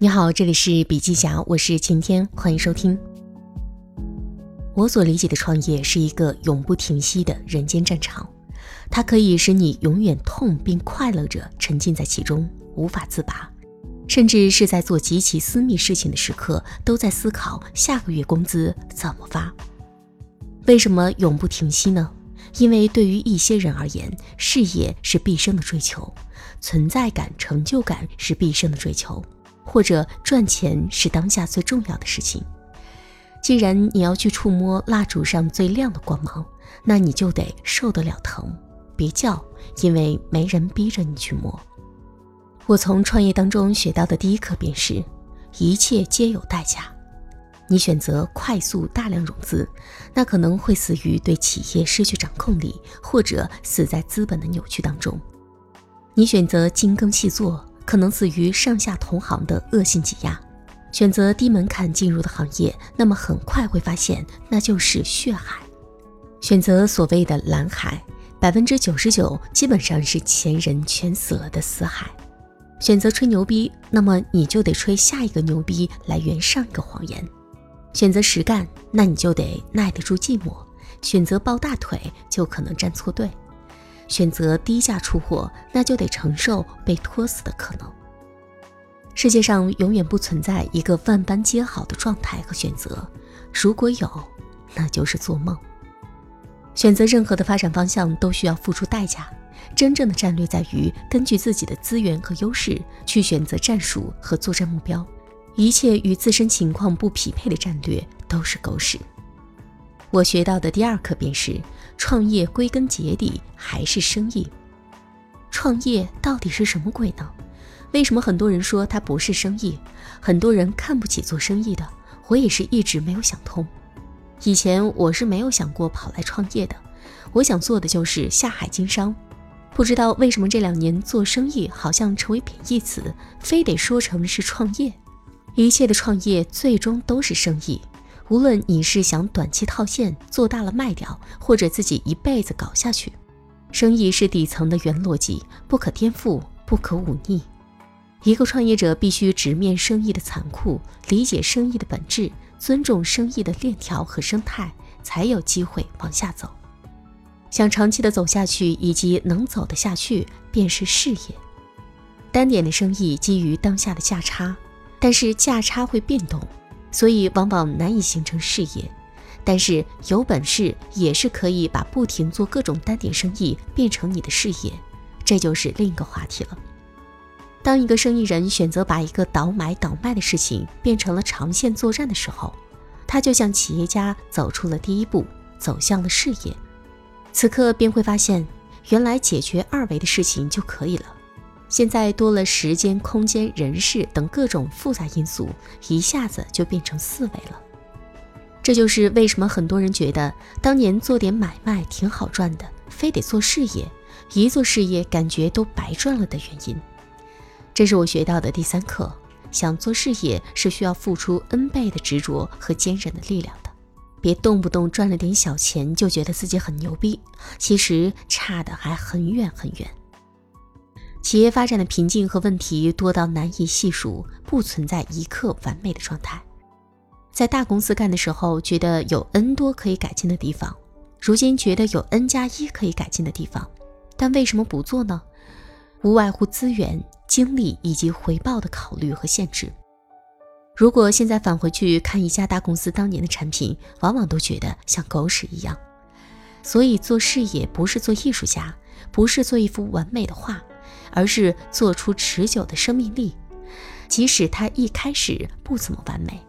你好，这里是笔记侠，我是晴天，欢迎收听。我所理解的创业是一个永不停息的人间战场，它可以使你永远痛并快乐着，沉浸在其中无法自拔，甚至是在做极其私密事情的时刻，都在思考下个月工资怎么发。为什么永不停息呢？因为对于一些人而言，事业是毕生的追求，存在感、成就感是毕生的追求。或者赚钱是当下最重要的事情。既然你要去触摸蜡烛上最亮的光芒，那你就得受得了疼。别叫，因为没人逼着你去摸。我从创业当中学到的第一课便是：一切皆有代价。你选择快速大量融资，那可能会死于对企业失去掌控力，或者死在资本的扭曲当中。你选择精耕细作。可能死于上下同行的恶性挤压，选择低门槛进入的行业，那么很快会发现那就是血海。选择所谓的蓝海，百分之九十九基本上是前人全死了的死海。选择吹牛逼，那么你就得吹下一个牛逼来圆上一个谎言。选择实干，那你就得耐得住寂寞。选择抱大腿，就可能站错队。选择低价出货，那就得承受被拖死的可能。世界上永远不存在一个万般皆好的状态和选择，如果有，那就是做梦。选择任何的发展方向都需要付出代价。真正的战略在于根据自己的资源和优势去选择战术和作战目标。一切与自身情况不匹配的战略都是狗屎。我学到的第二课便是，创业归根结底还是生意。创业到底是什么鬼呢？为什么很多人说它不是生意？很多人看不起做生意的，我也是一直没有想通。以前我是没有想过跑来创业的，我想做的就是下海经商。不知道为什么这两年做生意好像成为贬义词，非得说成是创业。一切的创业最终都是生意。无论你是想短期套现做大了卖掉，或者自己一辈子搞下去，生意是底层的原逻辑，不可颠覆，不可忤逆。一个创业者必须直面生意的残酷，理解生意的本质，尊重生意的链条和生态，才有机会往下走。想长期的走下去，以及能走得下去，便是事业。单点的生意基于当下的价差，但是价差会变动。所以往往难以形成事业，但是有本事也是可以把不停做各种单点生意变成你的事业，这就是另一个话题了。当一个生意人选择把一个倒买倒卖的事情变成了长线作战的时候，他就像企业家走出了第一步，走向了事业。此刻便会发现，原来解决二维的事情就可以了。现在多了时间、空间、人事等各种复杂因素，一下子就变成四维了。这就是为什么很多人觉得当年做点买卖挺好赚的，非得做事业，一做事业感觉都白赚了的原因。这是我学到的第三课：想做事业是需要付出 N 倍的执着和坚韧的力量的。别动不动赚了点小钱就觉得自己很牛逼，其实差的还很远很远。企业发展的瓶颈和问题多到难以细数，不存在一刻完美的状态。在大公司干的时候，觉得有 N 多可以改进的地方；如今觉得有 N 加一可以改进的地方，但为什么不做呢？无外乎资源、精力以及回报的考虑和限制。如果现在返回去看一家大公司当年的产品，往往都觉得像狗屎一样。所以做事业不是做艺术家，不是做一幅完美的画。而是做出持久的生命力，即使它一开始不怎么完美。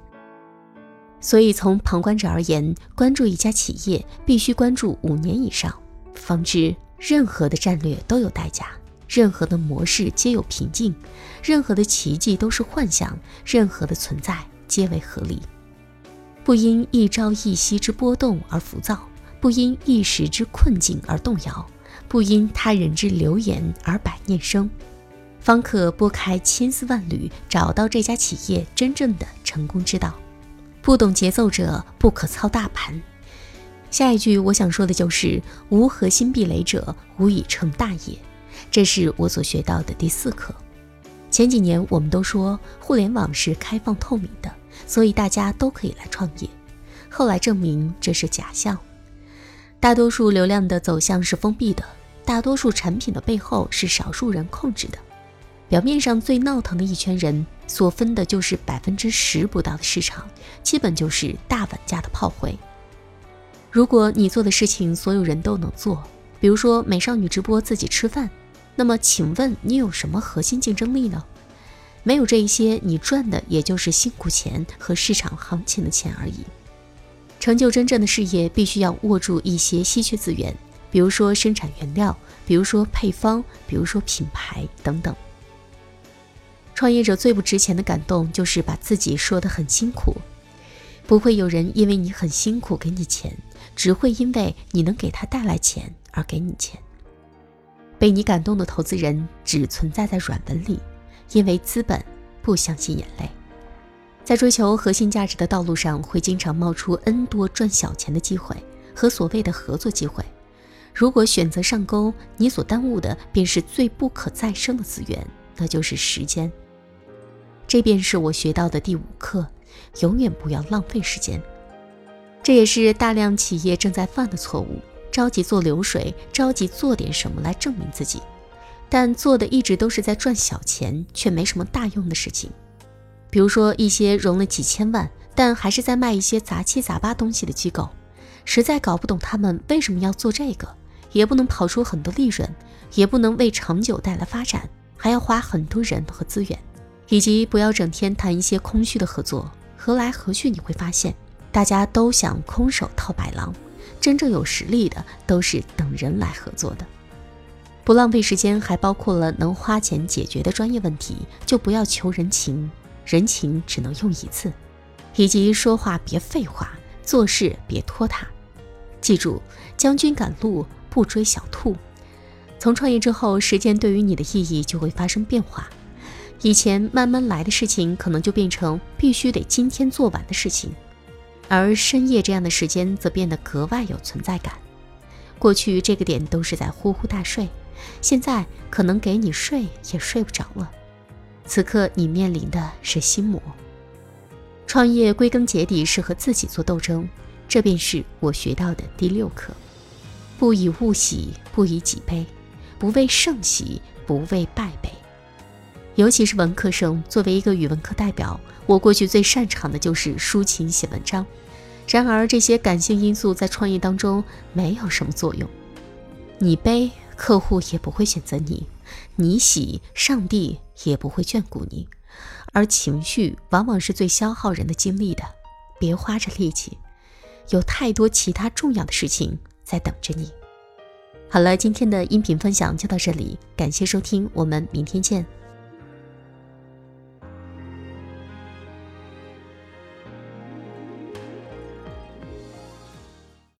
所以，从旁观者而言，关注一家企业必须关注五年以上，方知任何的战略都有代价，任何的模式皆有瓶颈，任何的奇迹都是幻想，任何的存在皆为合理。不因一朝一夕之波动而浮躁，不因一时之困境而动摇。不因他人之流言而百念生，方可拨开千丝万缕，找到这家企业真正的成功之道。不懂节奏者不可操大盘。下一句我想说的就是：无核心壁垒者无以成大业。这是我所学到的第四课。前几年我们都说互联网是开放透明的，所以大家都可以来创业。后来证明这是假象，大多数流量的走向是封闭的，大多数产品的背后是少数人控制的。表面上最闹腾的一圈人所分的就是百分之十不到的市场，基本就是大碗价的炮灰。如果你做的事情所有人都能做，比如说美少女直播自己吃饭。那么，请问你有什么核心竞争力呢？没有这一些，你赚的也就是辛苦钱和市场行情的钱而已。成就真正的事业，必须要握住一些稀缺资源，比如说生产原料，比如说配方，比如说品牌等等。创业者最不值钱的感动，就是把自己说得很辛苦。不会有人因为你很辛苦给你钱，只会因为你能给他带来钱而给你钱。被你感动的投资人只存在在软文里，因为资本不相信眼泪。在追求核心价值的道路上，会经常冒出 N 多赚小钱的机会和所谓的合作机会。如果选择上钩，你所耽误的便是最不可再生的资源，那就是时间。这便是我学到的第五课：永远不要浪费时间。这也是大量企业正在犯的错误。着急做流水，着急做点什么来证明自己，但做的一直都是在赚小钱，却没什么大用的事情。比如说一些融了几千万，但还是在卖一些杂七杂八东西的机构，实在搞不懂他们为什么要做这个，也不能跑出很多利润，也不能为长久带来发展，还要花很多人和资源，以及不要整天谈一些空虚的合作，合来合去你会发现，大家都想空手套白狼。真正有实力的都是等人来合作的，不浪费时间，还包括了能花钱解决的专业问题，就不要求人情，人情只能用一次，以及说话别废话，做事别拖沓。记住，将军赶路不追小兔。从创业之后，时间对于你的意义就会发生变化，以前慢慢来的事情，可能就变成必须得今天做完的事情。而深夜这样的时间则变得格外有存在感。过去这个点都是在呼呼大睡，现在可能给你睡也睡不着了。此刻你面临的是心魔。创业归根结底是和自己做斗争，这便是我学到的第六课：不以物喜，不以己悲，不为胜喜，不为败悲。尤其是文科生，作为一个语文课代表，我过去最擅长的就是抒情写文章。然而，这些感性因素在创业当中没有什么作用。你悲，客户也不会选择你；你喜，上帝也不会眷顾你。而情绪往往是最消耗人的精力的，别花着力气，有太多其他重要的事情在等着你。好了，今天的音频分享就到这里，感谢收听，我们明天见。